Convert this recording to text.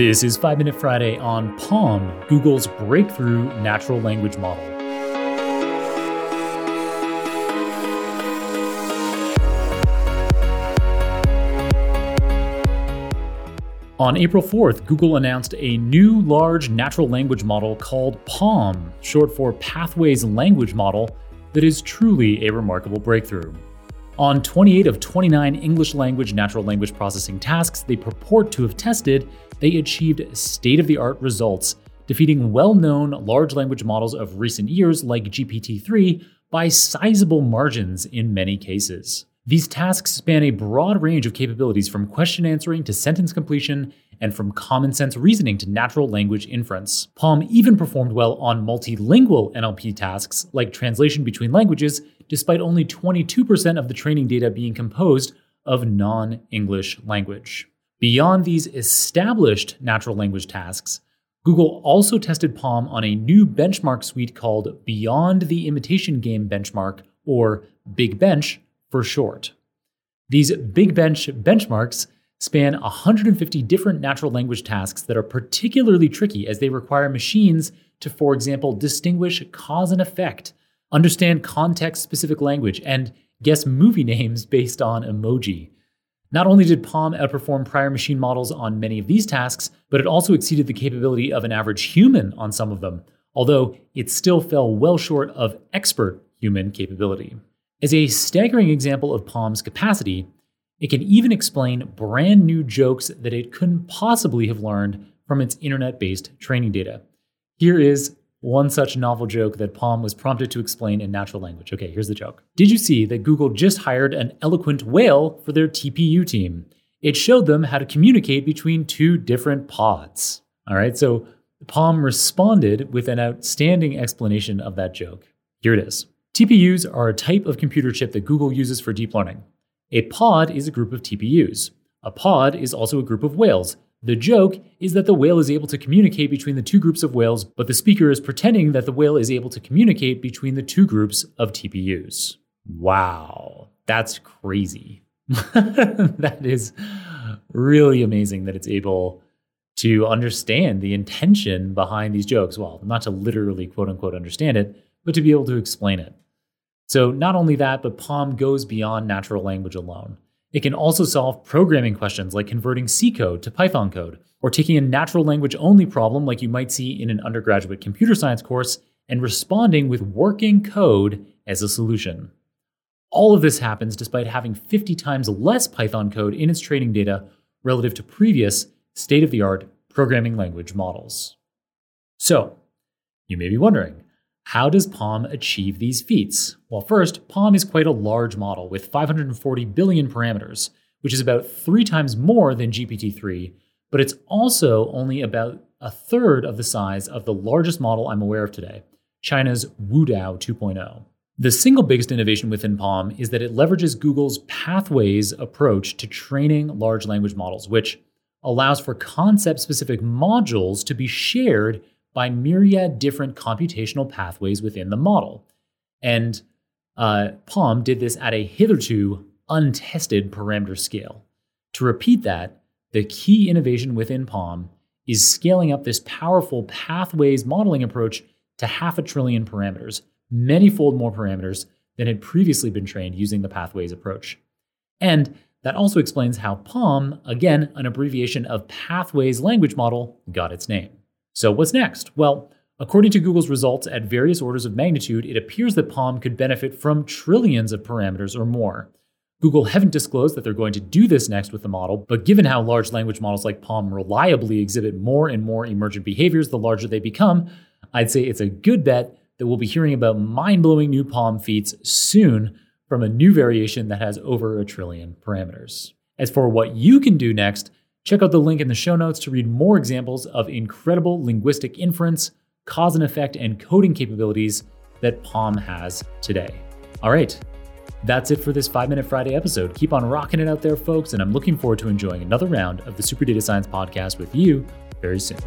This is 5 Minute Friday on PaLM, Google's breakthrough natural language model. On April 4th, Google announced a new large natural language model called PaLM, short for Pathways Language Model, that is truly a remarkable breakthrough. On 28 of 29 English language natural language processing tasks they purport to have tested, they achieved state of the art results, defeating well known large language models of recent years like GPT 3 by sizable margins in many cases. These tasks span a broad range of capabilities from question answering to sentence completion and from common sense reasoning to natural language inference. PaLM even performed well on multilingual NLP tasks like translation between languages, despite only 22% of the training data being composed of non English language. Beyond these established natural language tasks, Google also tested PaLM on a new benchmark suite called Beyond the Imitation Game Benchmark, or Big Bench for short. These Big Bench benchmarks span 150 different natural language tasks that are particularly tricky as they require machines to, for example, distinguish cause and effect, understand context specific language, and guess movie names based on emoji. Not only did PaLM outperform prior machine models on many of these tasks, but it also exceeded the capability of an average human on some of them, although it still fell well short of expert human capability. As a staggering example of PaLM's capacity, it can even explain brand new jokes that it couldn't possibly have learned from its internet based training data. Here is one such novel joke that PaLM was prompted to explain in natural language. Okay, here's the joke. Did you see that Google just hired an eloquent whale for their TPU team? It showed them how to communicate between two different pods. All right, so PaLM responded with an outstanding explanation of that joke. Here it is. TPUs are a type of computer chip that Google uses for deep learning. A pod is a group of TPUs. A pod is also a group of whales, the joke is that the whale is able to communicate between the two groups of whales, but the speaker is pretending that the whale is able to communicate between the two groups of TPUs. Wow, that's crazy. that is really amazing that it's able to understand the intention behind these jokes. Well, not to literally quote unquote understand it, but to be able to explain it. So, not only that, but PaLM goes beyond natural language alone. It can also solve programming questions like converting C code to Python code, or taking a natural language only problem like you might see in an undergraduate computer science course and responding with working code as a solution. All of this happens despite having 50 times less Python code in its training data relative to previous state of the art programming language models. So, you may be wondering, how does PaLM achieve these feats? Well, first, PaLM is quite a large model with 540 billion parameters, which is about three times more than GPT 3, but it's also only about a third of the size of the largest model I'm aware of today, China's Wudao 2.0. The single biggest innovation within PaLM is that it leverages Google's Pathways approach to training large language models, which allows for concept specific modules to be shared by myriad different computational pathways within the model. And uh, PaLM did this at a hitherto untested parameter scale. To repeat that, the key innovation within PaLM is scaling up this powerful pathways modeling approach to half a trillion parameters, many fold more parameters than had previously been trained using the pathways approach. And that also explains how PaLM, again, an abbreviation of Pathways Language Model, got its name. So, what's next? Well, according to Google's results at various orders of magnitude, it appears that PaLM could benefit from trillions of parameters or more. Google haven't disclosed that they're going to do this next with the model, but given how large language models like PaLM reliably exhibit more and more emergent behaviors the larger they become, I'd say it's a good bet that we'll be hearing about mind blowing new PaLM feats soon from a new variation that has over a trillion parameters. As for what you can do next, Check out the link in the show notes to read more examples of incredible linguistic inference, cause and effect, and coding capabilities that PaLM has today. All right, that's it for this 5 Minute Friday episode. Keep on rocking it out there, folks, and I'm looking forward to enjoying another round of the Super Data Science podcast with you very soon.